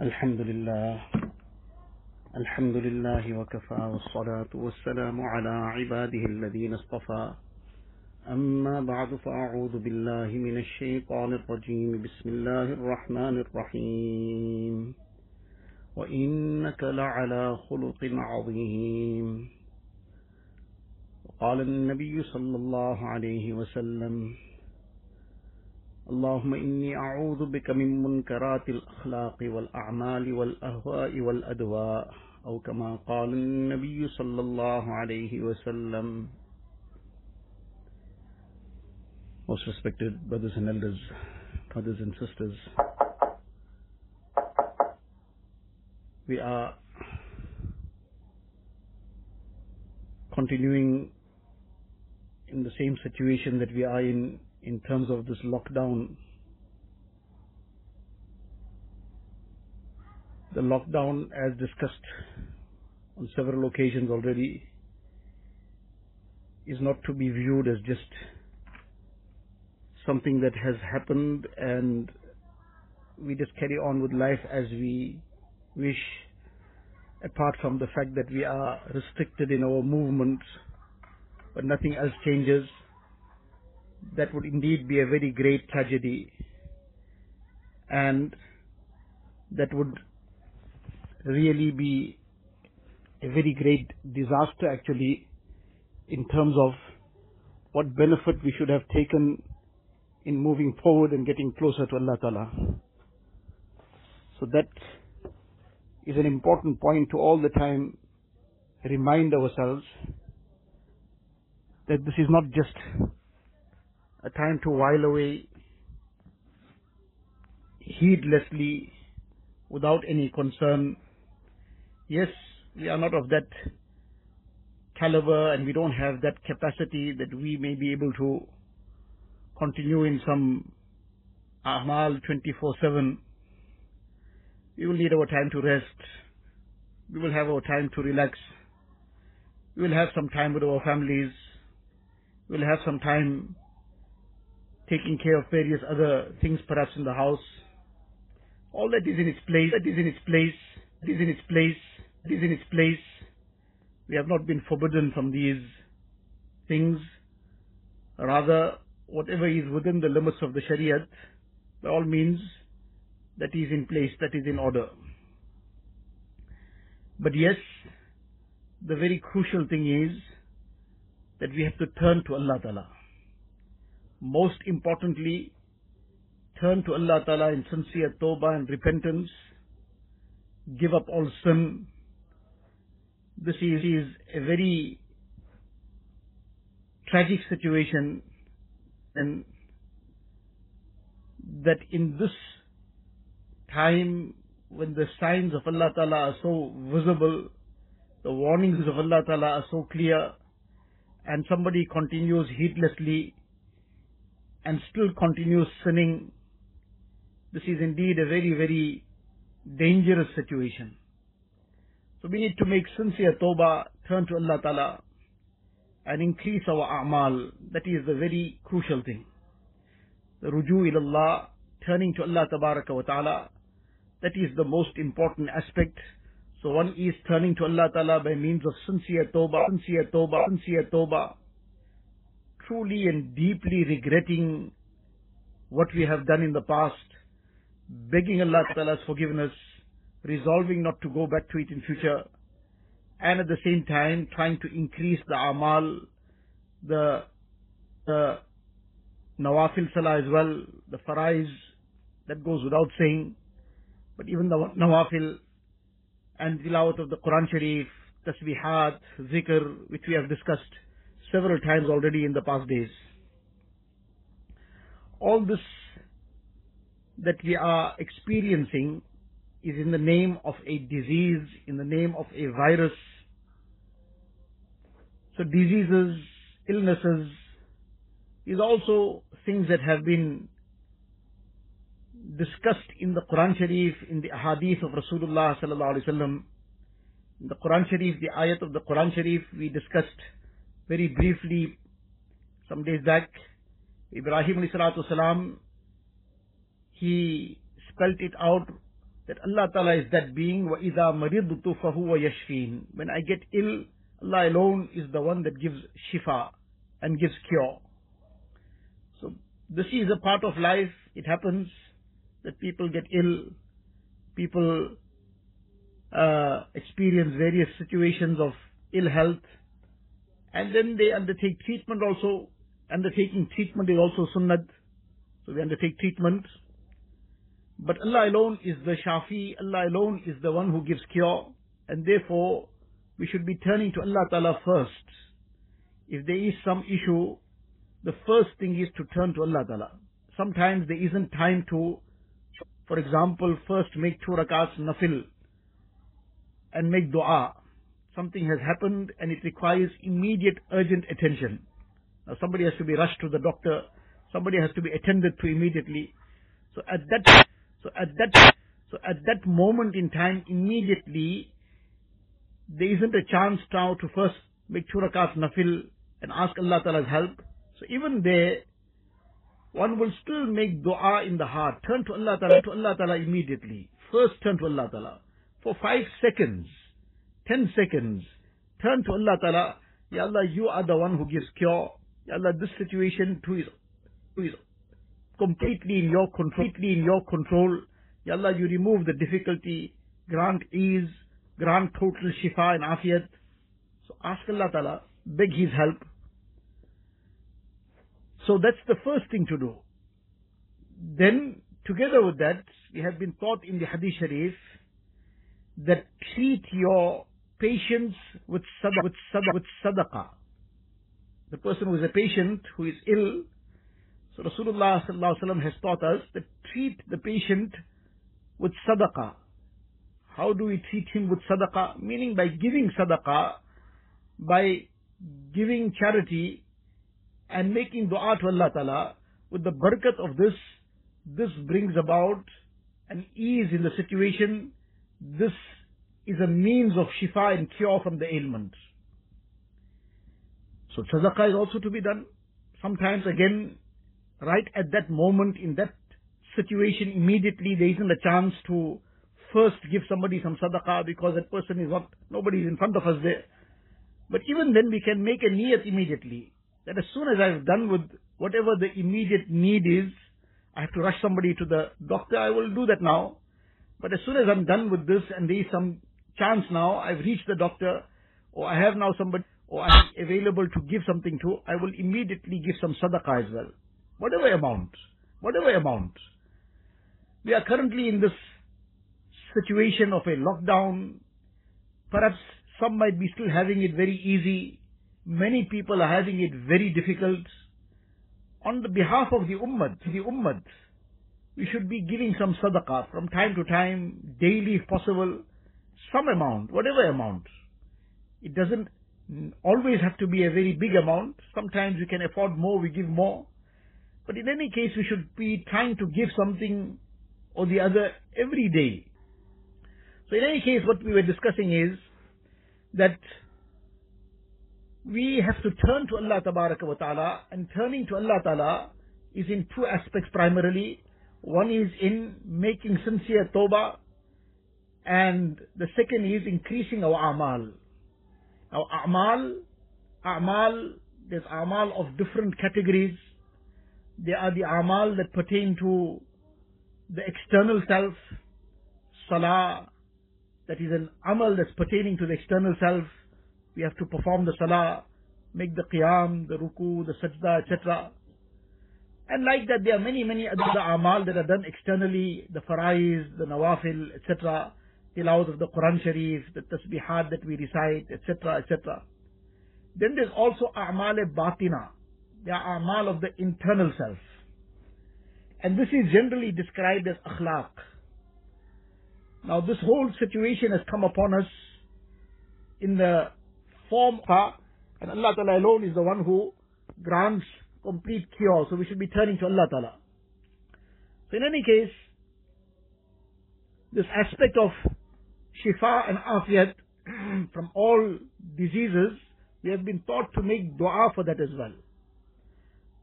الحمد لله. الحمد لله وكفى والصلاة والسلام على عباده الذين اصطفى. أما بعد فأعوذ بالله من الشيطان الرجيم. بسم الله الرحمن الرحيم. وإنك لعلى خلق عظيم. وقال النبي صلى الله عليه وسلم اللهم إني أعوذ بك من منكرات الأخلاق والأعمال والأهواء والأدواء أو كما قال النبي صلى الله عليه وسلم Most respected brothers and elders, brothers and sisters, we are continuing in the same situation that we are in in terms of this lockdown. The lockdown, as discussed on several occasions already, is not to be viewed as just something that has happened and we just carry on with life as we wish, apart from the fact that we are restricted in our movements, but nothing else changes that would indeed be a very great tragedy and that would really be a very great disaster actually in terms of what benefit we should have taken in moving forward and getting closer to Allah Ta'ala. So that is an important point to all the time remind ourselves that this is not just a time to while away heedlessly without any concern. Yes, we are not of that caliber and we don't have that capacity that we may be able to continue in some amal 24-7. We will need our time to rest. We will have our time to relax. We will have some time with our families. We will have some time taking care of various other things perhaps in the house. All that is in its place, that is in its place, that is in its place, that is in its place. We have not been forbidden from these things. Rather, whatever is within the limits of the Shariat, by all means, that is in place, that is in order. But yes, the very crucial thing is that we have to turn to Allah Ta'ala most importantly, turn to Allah Ta'ala in sincere tawbah and repentance, give up all sin. This is, is a very tragic situation and that in this time when the signs of Allah Ta'ala are so visible, the warnings of Allah Ta'ala are so clear, and somebody continues heedlessly and still continues sinning, this is indeed a very, very dangerous situation. So we need to make sincere tawbah, turn to Allah Ta'ala, and increase our a'mal. That is the very crucial thing. The ruju ilallah, turning to Allah wa Ta'ala, that is the most important aspect. So one is turning to Allah Ta'ala by means of sincere tawbah, sincere tawbah, sincere tawbah, truly and deeply regretting what we have done in the past, begging Allah Ta'ala's forgiveness, resolving not to go back to it in future, and at the same time trying to increase the amal, the, the nawafil salah as well, the farais, that goes without saying, but even the nawafil and tilawat of the Quran Sharif, tasbihat, zikr, which we have discussed, several times already in the past days. All this that we are experiencing is in the name of a disease, in the name of a virus. So diseases, illnesses is also things that have been discussed in the Quran Sharif, in the hadith of Rasulullah sallallahu alaihi wasallam. In the Quran Sharif, the ayat of the Quran Sharif, we discussed very briefly some days back. Ibrahim salatu salam, he spelt it out that Allah Ta'ala is that being, وَإِذَا مَرِضْتُ فَهُوَ يَشْفِينَ When I get ill, Allah alone is the one that gives shifa and gives cure. So this is a part of life. It happens that people get ill, people uh, experience various situations of ill health, and then they undertake treatment also. Undertaking treatment is also sunnat. So they undertake treatment. But Allah alone is the Shafi, Allah alone is the one who gives cure, and therefore we should be turning to Allah Ta'ala first. If there is some issue, the first thing is to turn to Allah Ta'ala. Sometimes there isn't time to, for example, first make two rakats nafil and make dua. Something has happened and it requires immediate urgent attention. Now somebody has to be rushed to the doctor, somebody has to be attended to immediately. So at that so at that, so at that moment in time, immediately, there isn't a chance now to first make two rakats nafil and ask Allah Ta'ala's help. So even there, one will still make dua in the heart. Turn to Allah Ta'ala, to Allah Ta'ala immediately. First turn to Allah Ta'ala. For five seconds, ten seconds, turn to Allah Ta'ala. Ya Allah, you are the one who gives cure. Ya Allah, this situation too is, too is completely in your control, completely in your control. Ya Allah, you remove the difficulty, grant ease, grant total shifa and afiyat. So ask Allah Ta'ala, beg His help. So that's the first thing to do. Then, together with that, we have been taught in the Hadith Sharif that treat your patients with sadaqah, with sadaqah, with sadaqah. The person who is a patient, who is ill, so Rasulullah has taught us to treat the patient with sadaqah. How do we treat him with sadaqah? Meaning by giving sadaqah, by giving charity and making dua to Allah Ta'ala, with the barakat of this, this brings about an ease in the situation. This is a means of shifa and cure from the ailment. So sadaqah is also to be done. Sometimes again, right at that moment in that situation immediately there isn't a chance to first give somebody some sadaqah because that person is not, nobody is in front of us there. But even then we can make a niyat immediately. That as soon as I've done with whatever the immediate need is, I have to rush somebody to the doctor, I will do that now. But as soon as I'm done with this and there is some chance now, I've reached the doctor, or I have now somebody, or I'm available to give something to, I will immediately give some sadaqah as well whatever amount, whatever amount. We are currently in this situation of a lockdown. Perhaps some might be still having it very easy. Many people are having it very difficult. On the behalf of the ummah, the ummah, we should be giving some sadaqah from time to time, daily if possible, some amount, whatever amount. It doesn't always have to be a very big amount. Sometimes we can afford more, we give more. But in any case, we should be trying to give something or the other every day. So in any case, what we were discussing is that we have to turn to Allah wa ta'ala and turning to Allah ta'ala is in two aspects primarily. One is in making sincere tawbah and the second is increasing our amal. Our amal, amal, there's amal of different categories. There are the amal that pertain to the external self, salah, that is an amal that's pertaining to the external self. We have to perform the salah, make the qiyam, the ruku, the sajda, etc. And like that, there are many, many other amal that are done externally, the faraiz, the nawafil, etc. Tilawat of the Quran Sharif, the tasbihat that we recite, etc., etc. Then there's also a'mal batina, are amal of the internal self. And this is generally described as akhlaq. Now this whole situation has come upon us in the form of, and Allah Ta'ala alone is the one who grants complete cure. So we should be turning to Allah Ta'ala. So in any case, this aspect of shifa and afiyat from all diseases, we have been taught to make dua for that as well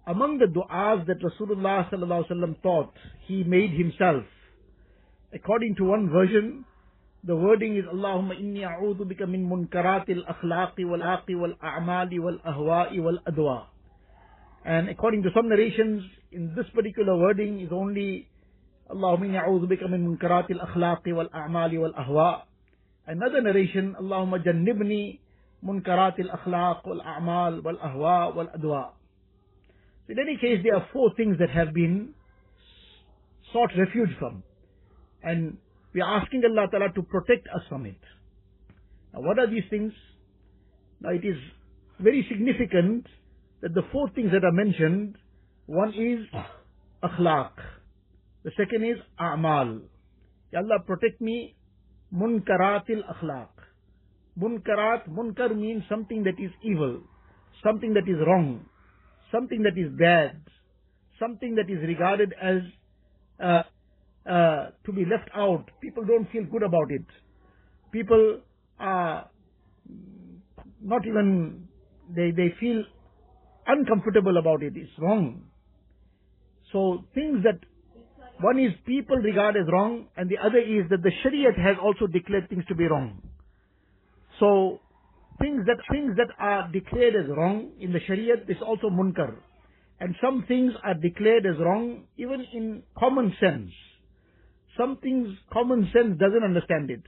among the du'as that Rasulullah sallallahu taught, he made himself, According to one version, the wording is Allahumma inni a'udhu bika min munkaratil akhlaqi wal aqi wal a'mali wal ahwa'i wal adwa. And according to some narrations, in this particular wording is only A'udhu bika min munkaratil akhlaqi wal a'mali wal ahwa. Another narration, munkaratil akhlaq wal a'mal wal ahwa wal adwa. In any case, there are four things that have been sought refuge from. And we are asking Allah Ta'ala to protect us from it. Now what are these things? Now it is very significant that the four things that are mentioned, one is akhlaq. The second is a'mal. Allah protect me munkaratil akhlaq. Munkarat, munkar means something that is evil, something that is wrong, something that is bad, something that is regarded as uh, uh, to be left out. People don't feel good about it. People are not even, they, they feel uncomfortable about it. It's wrong. So things that one is people regard as wrong and the other is that the Shariat has also declared things to be wrong. So things that things that are declared as wrong in the Shariat is also munkar. And some things are declared as wrong even in common sense. Some things common sense doesn't understand it.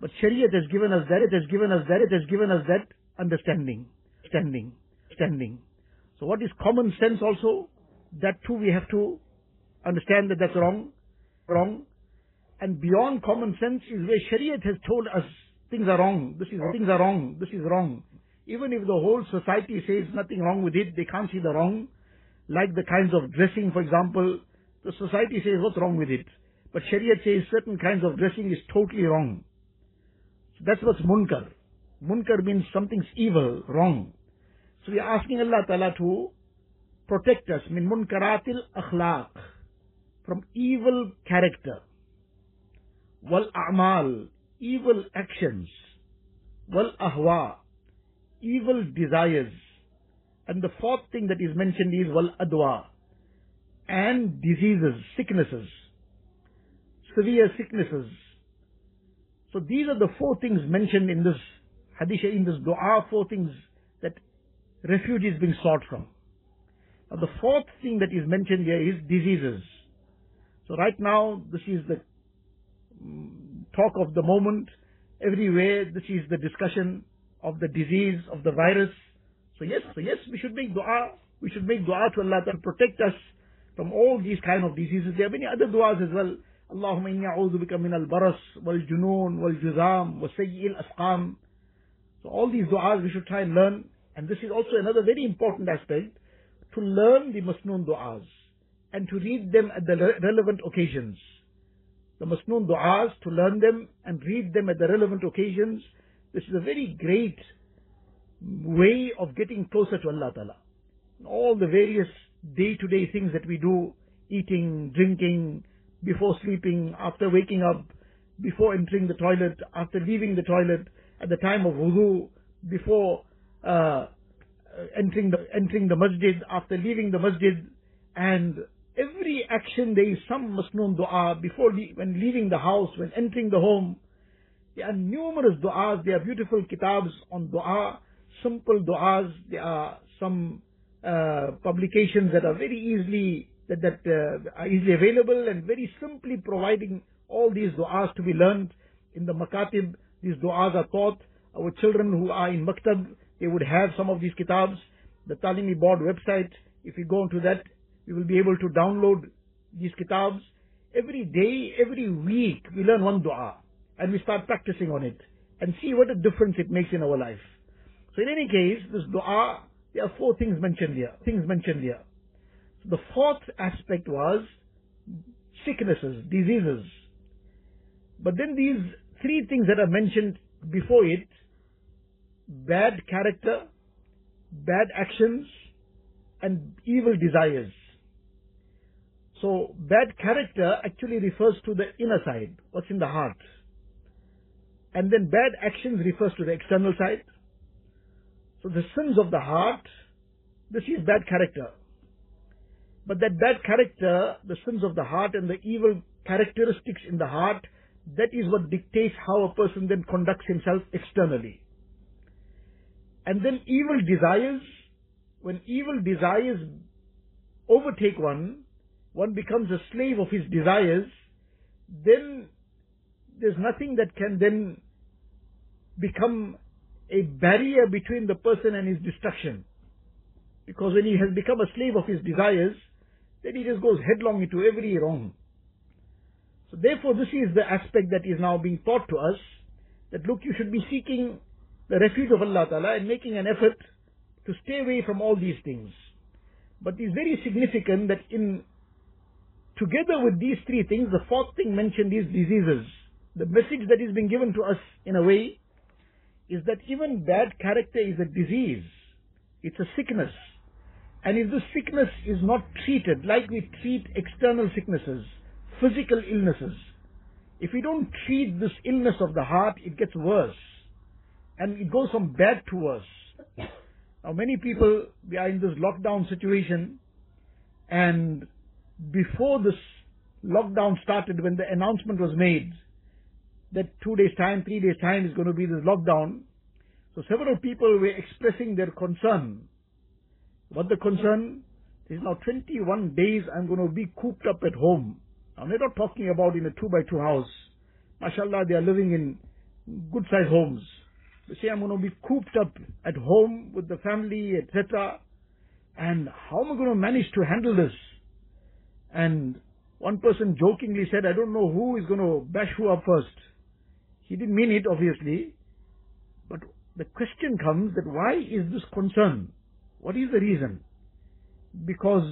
But Shariat has given us that, it has given us that, it has given us that understanding, standing, standing. So what is common sense also? That too we have to understand that that's wrong, wrong. And beyond common sense is where Shariat has told us things are wrong, this is, things are wrong, this is wrong. Even if the whole society says nothing wrong with it, they can't see the wrong. Like the kinds of dressing, for example, the society says what's wrong with it. But Sharia says certain kinds of dressing is totally wrong. So that's what's munkar. Munkar means something's evil, wrong. So we are asking Allah Ta'ala to protect us, min munkaratil akhlaq, from evil character, wal a'mal, evil actions, wal ahwa, evil desires, and the fourth thing that is mentioned is wal adwa, and diseases, sicknesses severe sicknesses. So these are the four things mentioned in this hadith, in this dua, four things that refuge is being sought from. Now the fourth thing that is mentioned here is diseases. So right now, this is the mm, talk of the moment. Everywhere, this is the discussion of the disease, of the virus. So yes, so yes, we should make dua. We should make dua to Allah to protect us from all these kind of diseases. There are many other duas as well. اللهم إني أعوذ بك من البرص والجنون والجذام وسيء الأسقام So all these du'as we should try and learn. And this is also another very important aspect, to learn the masnoon du'as and to read them at the relevant occasions. The masnoon du'as, to learn them and read them at the relevant occasions. This is a very great way of getting closer to Allah Ta'ala. All the various day-to-day things that we do, eating, drinking, before sleeping, after waking up, before entering the toilet, after leaving the toilet, at the time of wudu, before uh, entering the entering the masjid, after leaving the masjid, and every action there is some masnoon dua before le- when leaving the house, when entering the home. There are numerous du'as, there are beautiful kitabs on dua, simple du'as, there are some uh, publications that are very easily that, that uh, are easily available and very simply providing all these du'as to be learned in the makatib. These du'as are taught. Our children who are in maktab, they would have some of these kitabs. The Talimi board website, if you go into that, you will be able to download these kitabs. Every day, every week, we learn one dua and we start practicing on it and see what a difference it makes in our life. So in any case, this dua, there are four things mentioned here. Things mentioned here. So The fourth aspect was sicknesses, diseases. But then these three things that are mentioned before it, bad character, bad actions, and evil desires. So bad character actually refers to the inner side, what's in the heart. And then bad actions refers to the external side. So the sins of the heart, this is bad character. But that bad character, the sins of the heart and the evil characteristics in the heart, that is what dictates how a person then conducts himself externally. And then evil desires, when evil desires overtake one, one becomes a slave of his desires, then there's nothing that can then become a barrier between the person and his destruction. Because when he has become a slave of his desires, then he just goes headlong into every wrong. So therefore this is the aspect that is now being taught to us, that look, you should be seeking the refuge of Allah Ta'ala and making an effort to stay away from all these things. But it's very significant that in, together with these three things, the fourth thing mentioned is diseases. The message that is being given to us in a way is that even bad character is a disease. It's a sickness. And if the sickness is not treated like we treat external sicknesses, physical illnesses, if we don't treat this illness of the heart, it gets worse. And it goes from bad to worse. Now many people, we are in this lockdown situation, and before this lockdown started, when the announcement was made, that two days time, three days time is going to be this lockdown, so several people were expressing their concern what the concern is now 21 days I'm going to be cooped up at home. Now they're not talking about in a two by two house. MashaAllah, they are living in good sized homes. They say I'm going to be cooped up at home with the family, etc. And how am I going to manage to handle this? And one person jokingly said, I don't know who is going to bash who up first. He didn't mean it, obviously. But the question comes that why is this concern? What is the reason? Because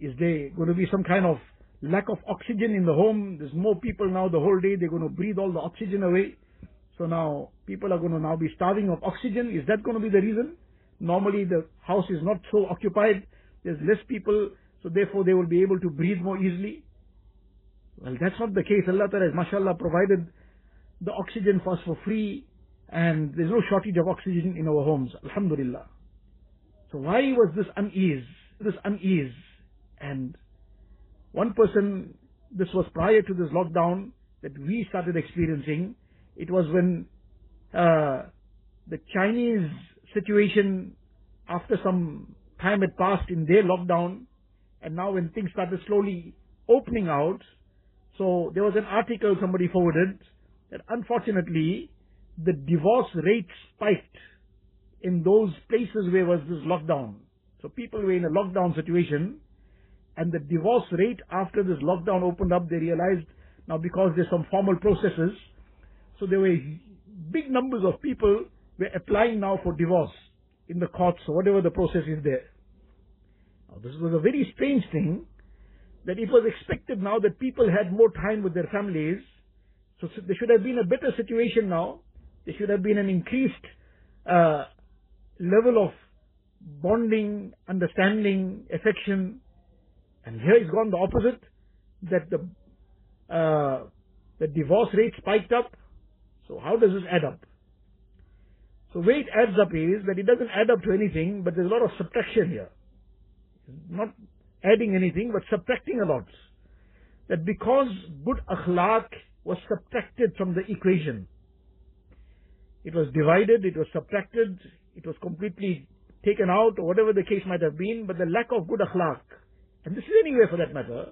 is there going to be some kind of lack of oxygen in the home? There's more people now the whole day, they're going to breathe all the oxygen away. So now people are going to now be starving of oxygen. Is that going to be the reason? Normally the house is not so occupied. There's less people, so therefore they will be able to breathe more easily. Well, that's not the case. Allah Ta'ala has, mashallah, provided the oxygen for us for free, and there's no shortage of oxygen in our homes. Alhamdulillah. So why was this unease? This unease. And one person, this was prior to this lockdown that we started experiencing. It was when uh, the Chinese situation, after some time had passed in their lockdown, and now when things started slowly opening out, so there was an article somebody forwarded that unfortunately the divorce rate spiked in those places where was this lockdown. So people were in a lockdown situation and the divorce rate after this lockdown opened up, they realized now because there's some formal processes, so there were big numbers of people were applying now for divorce in the courts or whatever the process is there. Now this was a very strange thing that it was expected now that people had more time with their families. So there should have been a better situation now. There should have been an increased uh, level of bonding, understanding, affection. And here it's gone the opposite, that the, uh, the divorce rate spiked up. So how does this add up? So where it adds up is that it doesn't add up to anything, but there's a lot of subtraction here. Not adding anything, but subtracting a lot. That because good akhlaq was subtracted from the equation, it was divided, it was subtracted, it was completely taken out, or whatever the case might have been, but the lack of good akhlaq, and this is anywhere for that matter,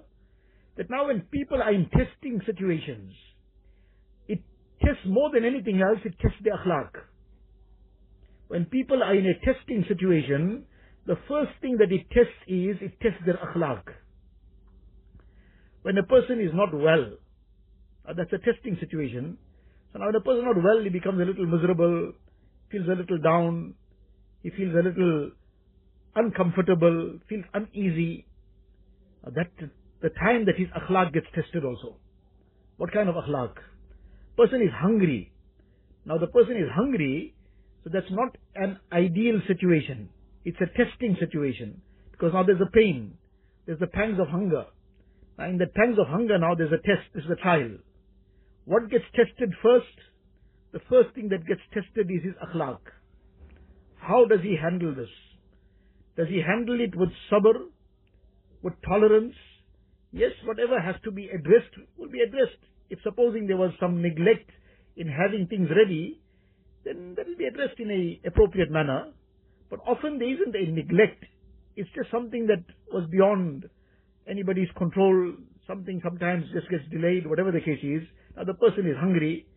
that now when people are in testing situations, it tests more than anything else, it tests the akhlaq. When people are in a testing situation, the first thing that it tests is, it tests their akhlaq. When a person is not well, uh, that's a testing situation. So now when a person is not well, he becomes a little miserable, feels a little down, he feels a little uncomfortable, feels uneasy. Uh, that the time that his akhlaq gets tested also. What kind of akhlaq? Person is hungry. Now the person is hungry, so that's not an ideal situation. It's a testing situation. Because now there's a pain. There's the pangs of hunger. Now in the pangs of hunger now there's a test, there's a trial. What gets tested first? The first thing that gets tested is his akhlaq. How does he handle this? Does he handle it with sabr, with tolerance, yes, whatever has to be addressed will be addressed. If supposing there was some neglect in having things ready, then that will be addressed in a appropriate manner. But often there isn't a neglect. It's just something that was beyond anybody's control. Something sometimes just gets delayed, whatever the case is. Now the person is hungry.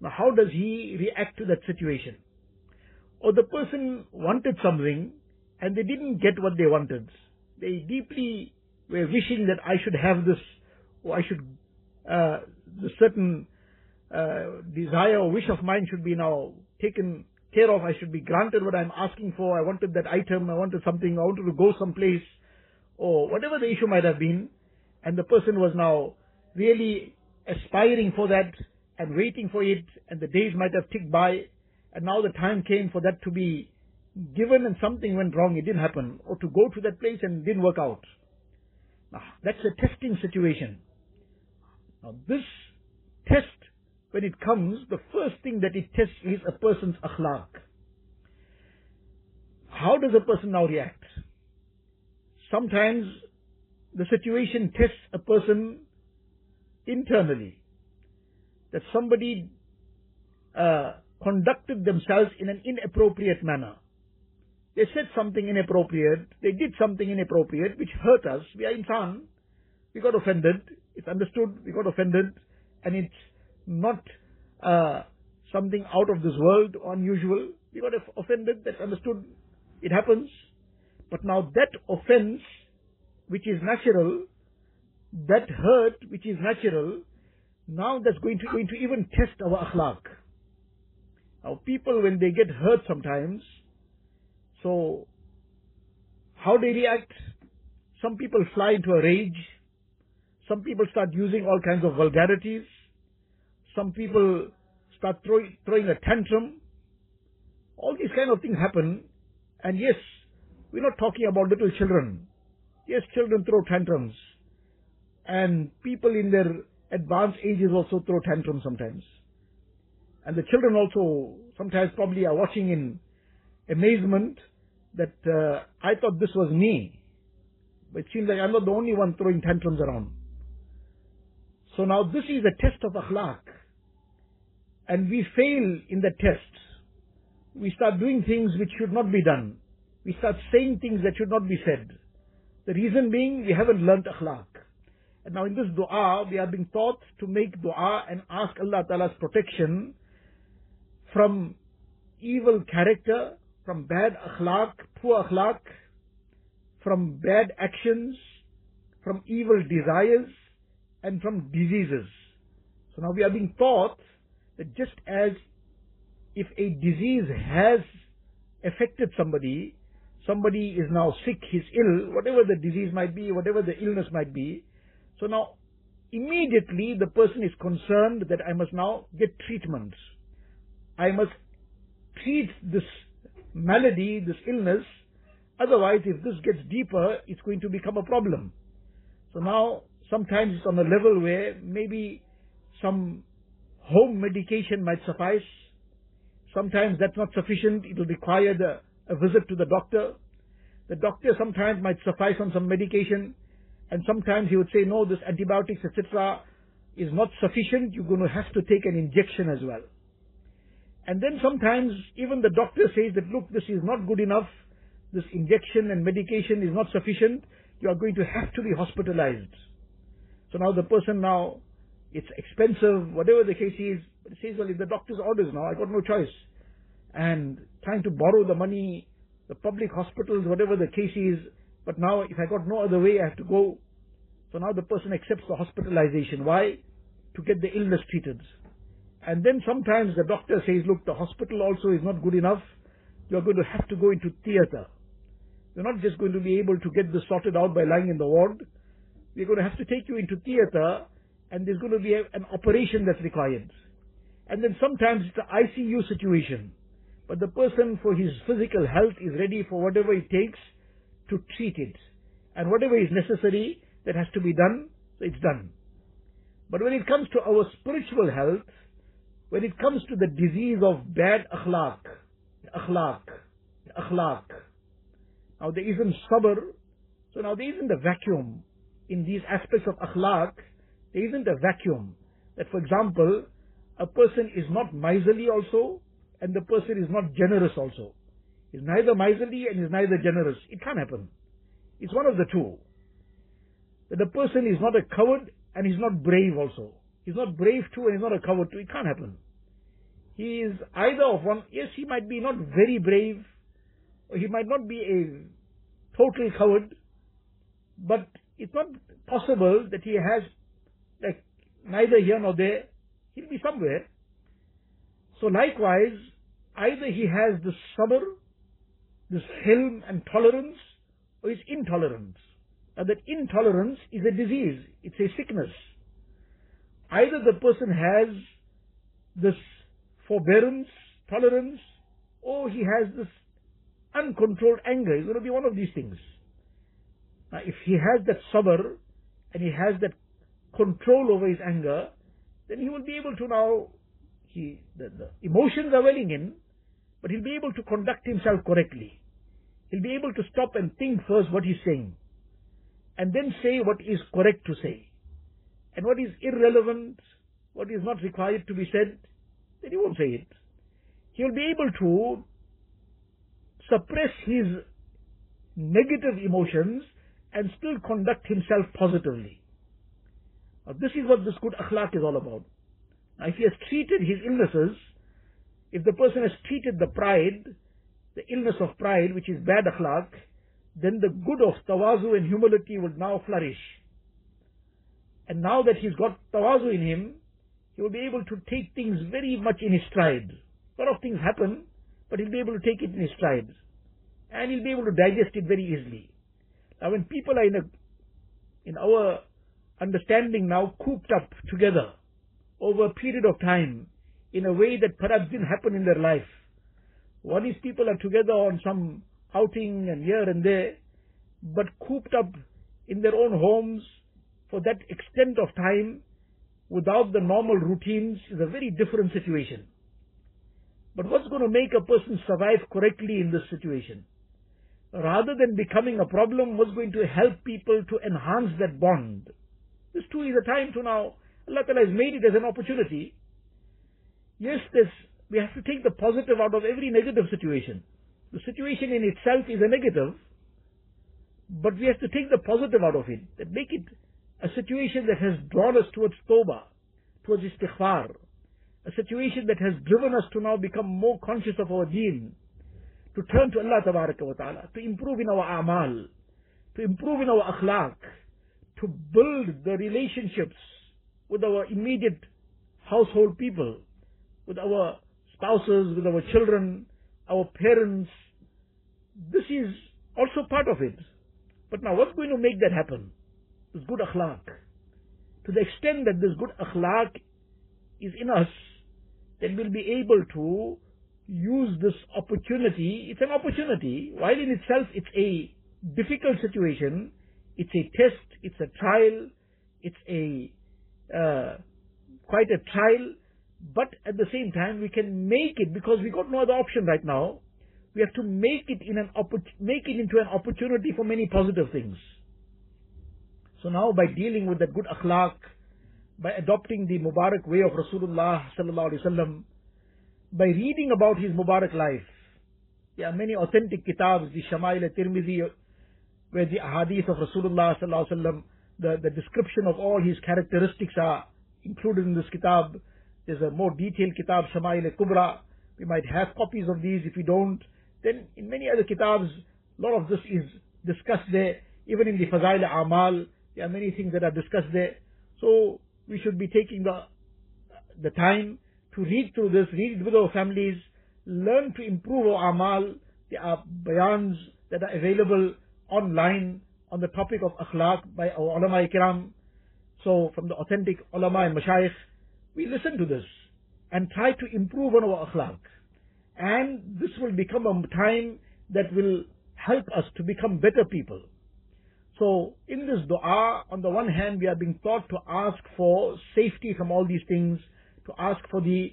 Now how does he react to that situation? Or the person wanted something and they didn't get what they wanted. They deeply were wishing that I should have this, or I should, uh, the certain uh, desire or wish of mine should be now taken care of. I should be granted what I'm asking for. I wanted that item. I wanted something. I wanted to go someplace, or whatever the issue might have been. And the person was now really aspiring for that and waiting for it, and the days might have ticked by, and now the time came for that to be given and something went wrong, it didn't happen, or to go to that place and didn't work out. Now, that's a testing situation. Now, this test, when it comes, the first thing that it tests is a person's akhlaq. How does a person now react? Sometimes the situation tests a person internally. That somebody uh, conducted themselves in an inappropriate manner. They said something inappropriate, they did something inappropriate which hurt us. We are insan. We got offended. It's understood. We got offended. And it's not uh, something out of this world, unusual. We got offended. That's understood. It happens. But now that offense, which is natural, that hurt, which is natural, now that's going to, going to even test our akhlaq. Now people, when they get hurt sometimes, so, how they react? Some people fly into a rage. Some people start using all kinds of vulgarities. Some people start throwing, throwing a tantrum. All these kind of things happen. And yes, we're not talking about little children. Yes, children throw tantrums. And people in their advanced ages also throw tantrums sometimes. And the children also sometimes probably are watching in amazement that uh, I thought this was me. But it seems like I'm not the only one throwing tantrums around. So now this is a test of akhlaq. And we fail in the test. We start doing things which should not be done. We start saying things that should not be said. The reason being we haven't learnt akhlaq. And now in this dua, we are being taught to make dua and ask Allah Ta'ala's protection from evil character from bad akhlaq, poor akhlaq, from bad actions, from evil desires, and from diseases. So now we are being taught just as if a disease has affected somebody, somebody is now sick, he's ill, whatever the disease might be, whatever the illness might be, so now immediately the person is concerned that I must now get treatments. I must treat this malady, this illness. Otherwise, if this gets deeper, it's going to become a problem. So now, sometimes it's on a level where maybe some home medication might suffice. Sometimes that's not sufficient. It will require the, a visit to the doctor. The doctor sometimes might suffice on some medication. And sometimes he would say, no, this antibiotics, etc., is not sufficient. You're going to have to take an injection as well. And then sometimes even the doctor says that, look, this is not good enough. This injection and medication is not sufficient. You are going to have to be hospitalized. So now the person now, it's expensive, whatever the case is, it says, well, if the doctor's orders now, I got no choice. And trying to borrow the money, the public hospitals, whatever the case is, but now if I got no other way, I have to go. So now the person accepts the hospitalization. Why? To get the illness treated. And then sometimes the doctor says, look, the hospital also is not good enough. You're going to have to go into theater. You're not just going to be able to get this sorted out by lying in the ward. We're going to have to take you into theater and there's going to be a, an operation that's required. And then sometimes it's an ICU situation. But the person for his physical health is ready for whatever it takes to treat it. And whatever is necessary that has to be done, so it's done. But when it comes to our spiritual health, when it comes to the disease of bad akhlaq, akhlaq, akhlaq, now there isn't sabr, so now there isn't a vacuum. in these aspects of akhlaq, there isn't a vacuum. That for example, a person is not miserly also, and the person is not generous also. He's neither miserly and he's neither generous. It can't happen. It's one of the two. That the person is not a coward and he's not brave also. He's not brave too and he's not a coward too. It can't happen. He is either of one. Yes, he might be not very brave, or he might not be a total coward, but it's not possible that he has, neither here nor there. He'll be somewhere. So likewise, either he has this sabr, this hilm and tolerance, or is intolerance. Now that intolerance is a disease, it's a sickness. Either the person has this forbearance, tolerance, or he has this uncontrolled anger. He's going to be one of these things. Now, if he has that sabr and he has that control over his anger, then he will be able to now, he, the, the emotions are welling in, but he'll be able to conduct himself correctly. He'll be able to stop and think first what he's saying, and then say what is correct to say. And what is irrelevant, what is not required to be said, then he won't say it. He'll be able to suppress his negative emotions and still conduct himself positively. This is what this good akhlaq is all about. Now, if he has treated his illnesses, if the person has treated the pride, the illness of pride, which is bad akhlaq, then the good of tawazu and humility will now flourish. And now that he's got tawazu in him, he will be able to take things very much in his stride. A lot of things happen, but he'll be able to take it in his stride. And he'll be able to digest it very easily. Now when people are in a, in our understanding now cooped up together over a period of time in a way that perhaps didn't happen in their life. One is people are together on some outing and here and there, but cooped up in their own homes for that extent of time without the normal routines is a very different situation. But what's going to make a person survive correctly in this situation? Rather than becoming a problem, what's going to help people to enhance that bond? This too is a time to now, Allah Ta'ala has made it as an opportunity. Yes, this, we have to take the positive out of every negative situation. The situation in itself is a negative, but we have to take the positive out of it, make it a situation that has drawn us towards tawbah, towards istighfar, a situation that has driven us to now become more conscious of our deen, to turn to Allah ta'ala, to improve in our amal, to improve in our akhlaq, to build the relationships with our immediate household people, with our spouses, with our children, our parents. This is also part of it. But now what's going to make that happen? This good akhlaq. To the extent that this good akhlaq is in us, then we'll be able to use this opportunity. It's an opportunity. While in itself it's a difficult situation, it's a test, it's a trial, it's a uh, quite a trial, but at the same time we can make it because we got no other option right now. We have to make it in an make it into an opportunity for many positive things. So now by dealing with the good akhlaq, by adopting the Mubarak way of Rasulullah sallallahu alaihi wasallam, by reading about his Mubarak life, there are many authentic kitabs, the Shama'il al-Tirmidhi, where the ahadith of Rasulullah sallallahu the, the description of all his characteristics are included in this kitab. There's a more detailed kitab, Shama'il al-Kubra. We might have copies of these. If we don't, then in many other kitabs, a lot of this is discussed there. Even in the Fazail Amal, there are many things that are discussed there. So we should be taking the the time to read through this, read it with our families, learn to improve our amal. There are bayans that are available online on the topic of akhlaq by our ulama ikram. So from the authentic ulama and mashayikh, we listen to this and try to improve on our akhlaq. And this will become a time that will help us to become better people. So in this dua, on the one hand, we are being taught to ask for safety from all these things, to ask for the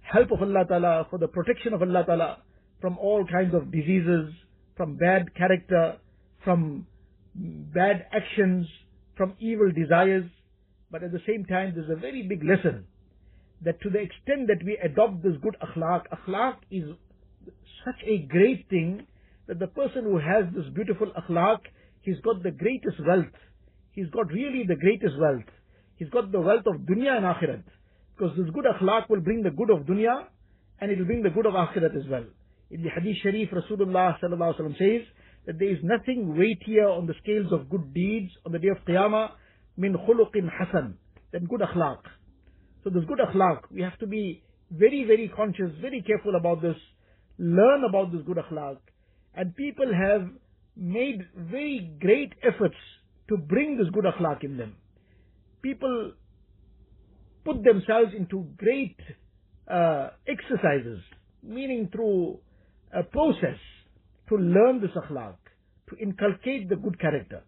help of Allah Ta'ala, for the protection of Allah Ta'ala from all kinds of diseases, from bad character, from bad actions, from evil desires, but at the same time there's a very big lesson that to the extent that we adopt this good akhlaq, akhlaq is such a great thing that the person who has this beautiful akhlaq, he's got the greatest wealth. He's got really the greatest wealth. He's got the wealth of dunya and akhirat. Because this good akhlaq will bring the good of dunya and it will bring the good of akhirat as well. In the hadith sharif, Rasulullah says that there is nothing weightier on the scales of good deeds on the day of Qiyamah min khuluqin hasan than good akhlaq. So this good akhlaq, we have to be very, very conscious, very careful about this, learn about this good akhlaq. And people have made very great efforts to bring this good akhlaq in them. People put themselves into great uh, exercises, meaning through a process to learn this akhlaq, to inculcate the good character.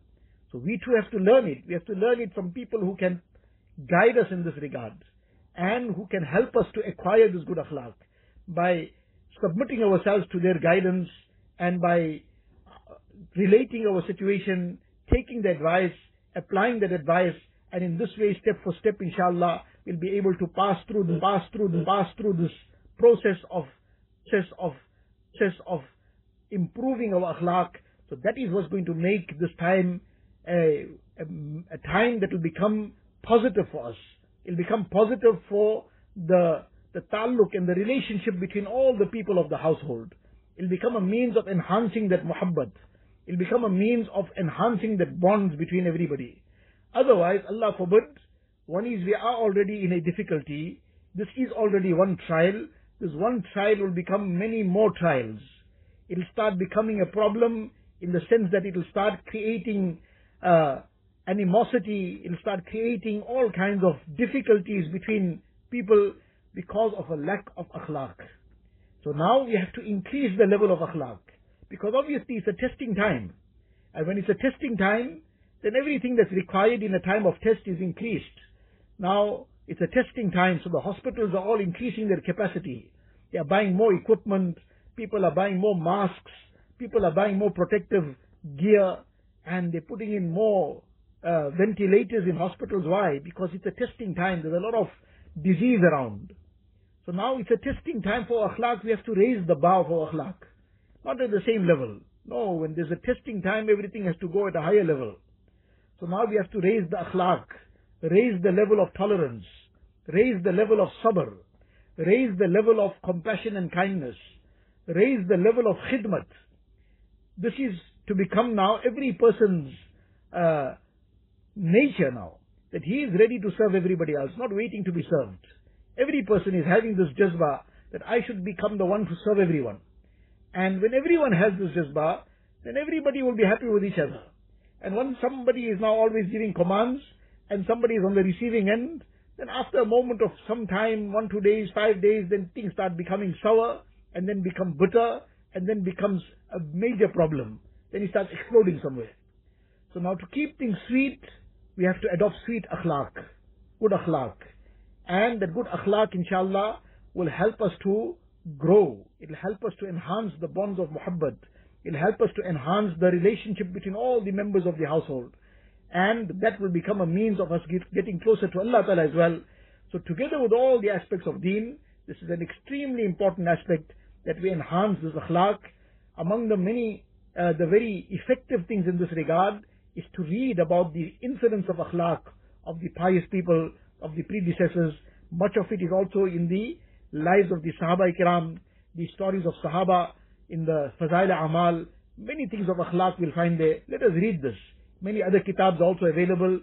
So we too have to learn it. We have to learn it from people who can guide us in this regard and who can help us to acquire this good akhlaq by submitting ourselves to their guidance and by uh, relating our situation, taking the advice, applying that advice, and in this way, step for step, inshallah, we'll be able to pass through the pass through the pass through this process of process of process of improving our akhlaq. So that is what's going to make this time a, a, a time that will become positive for us. It'll become positive for the the taluk and the relationship between all the people of the household. It'll become a means of enhancing that muhabbat. It'll become a means of enhancing that bonds between everybody. Otherwise, Allah forbid, one is we are already in a difficulty. This is already one trial. This one trial will become many more trials. It'll start becoming a problem in the sense that it'll start creating uh, animosity. It'll start creating all kinds of difficulties between people because of a lack of akhlaq. So now we have to increase the level of akhlaq. Because obviously it's a testing time. And when it's a testing time, then everything that's required in a time of test is increased. Now, it's a testing time, so the hospitals are all increasing their capacity. They are buying more equipment, people are buying more masks, people are buying more protective gear, and they're putting in more uh, ventilators in hospitals. Why? Because it's a testing time. There's a lot of disease around. So now it's a testing time for akhlaq. We have to raise the bar for akhlaq. Not at the same level. No, when there's a testing time, everything has to go at a higher level. So now we have to raise the akhlaq, raise the level of tolerance, raise the level of sabr, raise the level of compassion and kindness, raise the level of khidmat. This is to become now every person's uh, nature now, that he is ready to serve everybody else, not waiting to be served. Every person is having this jazba that I should become the one to serve everyone. And when everyone has this jazba, then everybody will be happy with each other. And once somebody is now always giving commands, and somebody is on the receiving end, then after a moment of some time, one, two days, five days, then things start becoming sour, and then become bitter, and then becomes a major problem. Then it starts exploding somewhere. So now to keep things sweet, we have to adopt sweet akhlaq, good akhlaq. And that good akhlaq, inshallah, will help us to grow. It'll help us to enhance the bonds of muhabbat. It'll help us to enhance the relationship between all the members of the household. And that will become a means of us get, getting closer to Allah Ta'ala as well. So together with all the aspects of deen, this is an extremely important aspect that we enhance this akhlaq. Among the many, uh, the very effective things in this regard is to read about the incidents of akhlaq of the pious people, of the predecessors. Much of it is also in the lives of the Sahaba Ikram, the stories of Sahaba in the Fazail Amal. Many things of akhlaq we'll find there. Let us read this. Many other kitabs also available.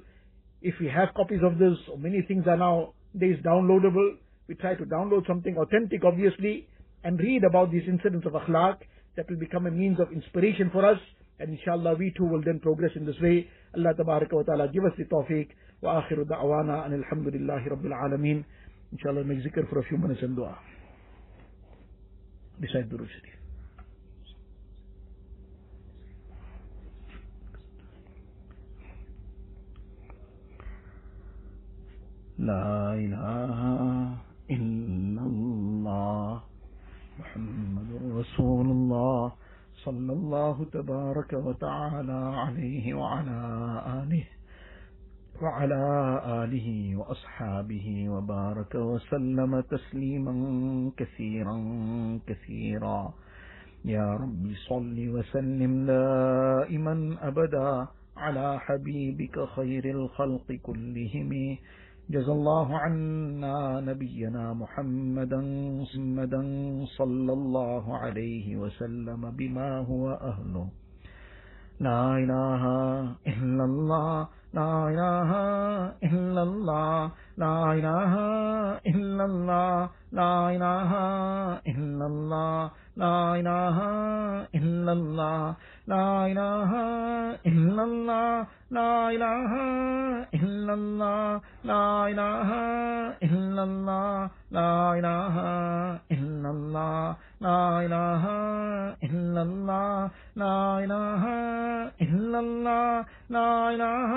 If we have copies of this, many things are now days downloadable. We try to download something authentic, obviously, and read about these incidents of akhlaq. That will become a means of inspiration for us. And inshallah, we too will then progress in this way. Allah tabaraka wa ta'ala give us the tawfiq. Wa akhiru da'wana and alhamdulillahi rabbil alameen. Inshallah, make zikr for a few minutes and dua. Beside Durud Sharif. لا إله إلا الله محمد رسول الله صلى الله تبارك وتعالى عليه وعلى آله وعلى آله وأصحابه وبارك وسلم تسليما كثيرا كثيرا. يا رب صل وسلم دائما أبدا على حبيبك خير الخلق كلهم. جزى الله عنا نبينا محمدا محمدا صلى الله عليه وسلم بما هو أهله. لا إله إلا الله لا إله إلا الله لا إله إلا الله لا إله إلا الله لا إله إلا الله لا إله إلا الله لا إله إلا الله، لا إله إلا الله، لا إله إلا الله، لا إله إلا الله، لا إله إلا الله، لا إله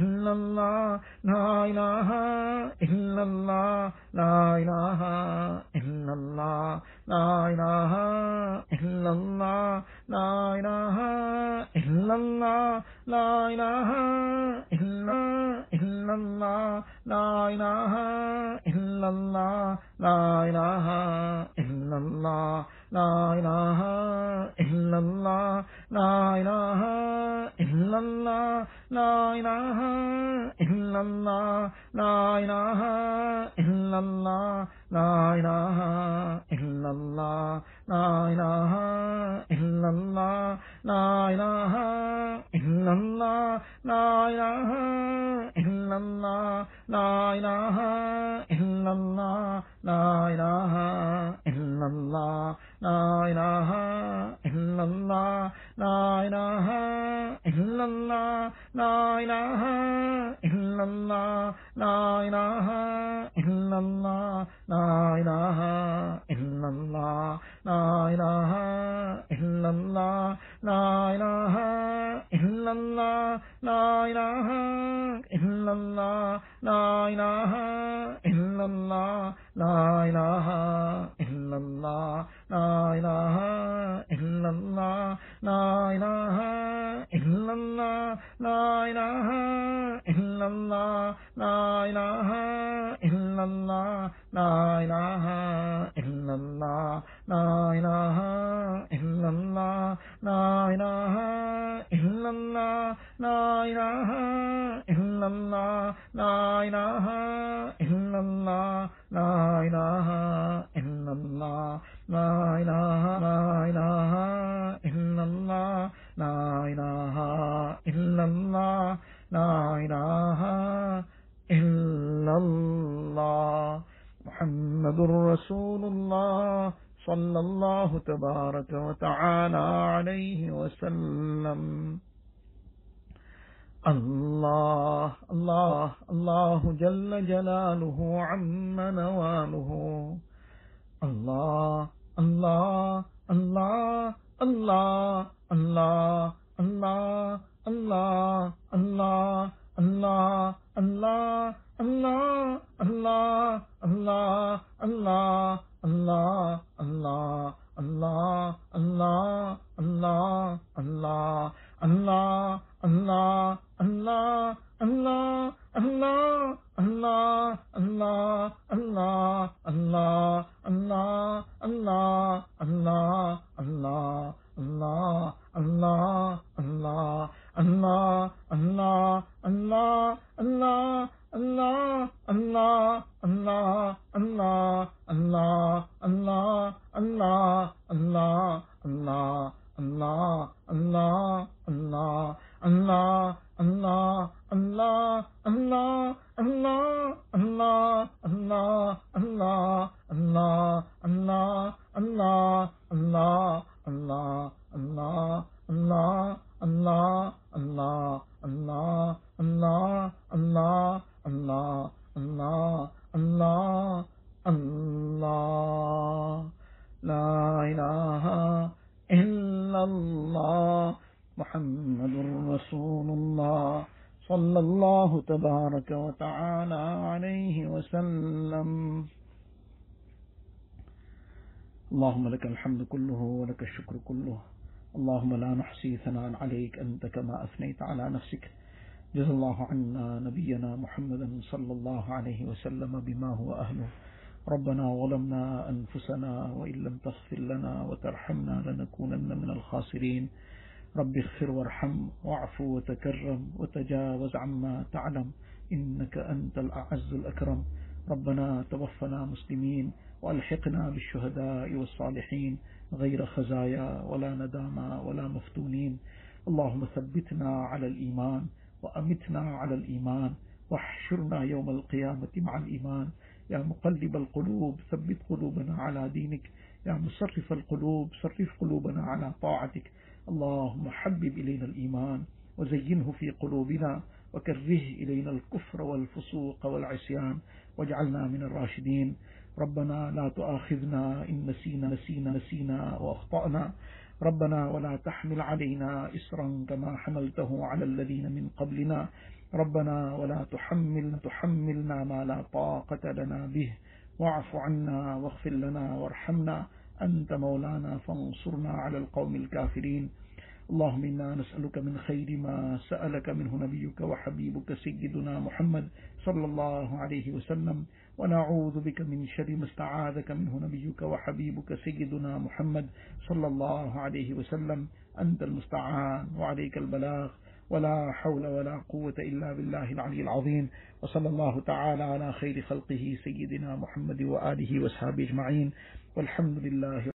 إلا الله لا إله إلا الله لا إله إلا الله لا إله إلا الله لا إله إلا الله لا إله إلا إلا الله لا إله إلا الله لا إله إلا الله لا إله إلا الله لا إله إلا الله لا إله إلا الله لا إله إلا الله لا إله إلا الله لا إله إلا الله لا إله إلا الله لا إله إلا الله لا إله إلا الله لا إله إلا الله لا إله إلا الله لا إله إلا الله لا إله إلا الله لا إله إلا الله لا إله إلا الله لا إله إلا الله لا إله إلا الله لا إله إلا الله لا إله إلا الله لا إله اللہ لا الہ الا اللہ لا الہ الا اللہ لا الہ الا اللہ لا الہ الا اللہ Narayana Allah, no. ثناء عليك أنت كما أثنيت على نفسك. جزا الله عنا نبينا محمدا صلى الله عليه وسلم بما هو أهله. ربنا ظلمنا أنفسنا وإن لم تغفر لنا وترحمنا لنكونن من الخاسرين. رب اغفر وارحم واعف وتكرم وتجاوز عما تعلم. إنك أنت الأعز الأكرم. ربنا توفنا مسلمين وألحقنا بالشهداء والصالحين. غير خزايا ولا ندامى ولا مفتونين. اللهم ثبتنا على الإيمان وأمتنا على الإيمان. واحشرنا يوم القيامة مع الإيمان. يا مقلب القلوب ثبت قلوبنا على دينك. يا مصرف القلوب صرف قلوبنا على طاعتك. اللهم حبب إلينا الإيمان وزينه في قلوبنا وكره إلينا الكفر والفسوق والعصيان. واجعلنا من الراشدين. ربنا لا تؤاخذنا إن نسينا نسينا نسينا وأخطأنا. ربنا ولا تحمل علينا إسرا كما حملته على الذين من قبلنا. ربنا ولا تحمل تحملنا ما لا طاقة لنا به. واعف عنا واغفر لنا وارحمنا. أنت مولانا فانصرنا على القوم الكافرين. اللهم إنا نسألك من خير ما سألك منه نبيك وحبيبك سيدنا محمد صلى الله عليه وسلم. ونعوذ بك من شر ما استعاذك منه نبيك وحبيبك سيدنا محمد صلى الله عليه وسلم. أنت المستعان وعليك البلاغ. ولا حول ولا قوة إلا بالله العلي العظيم. وصلى الله تعالى على خير خلقه سيدنا محمد وآله وأصحابه أجمعين. والحمد لله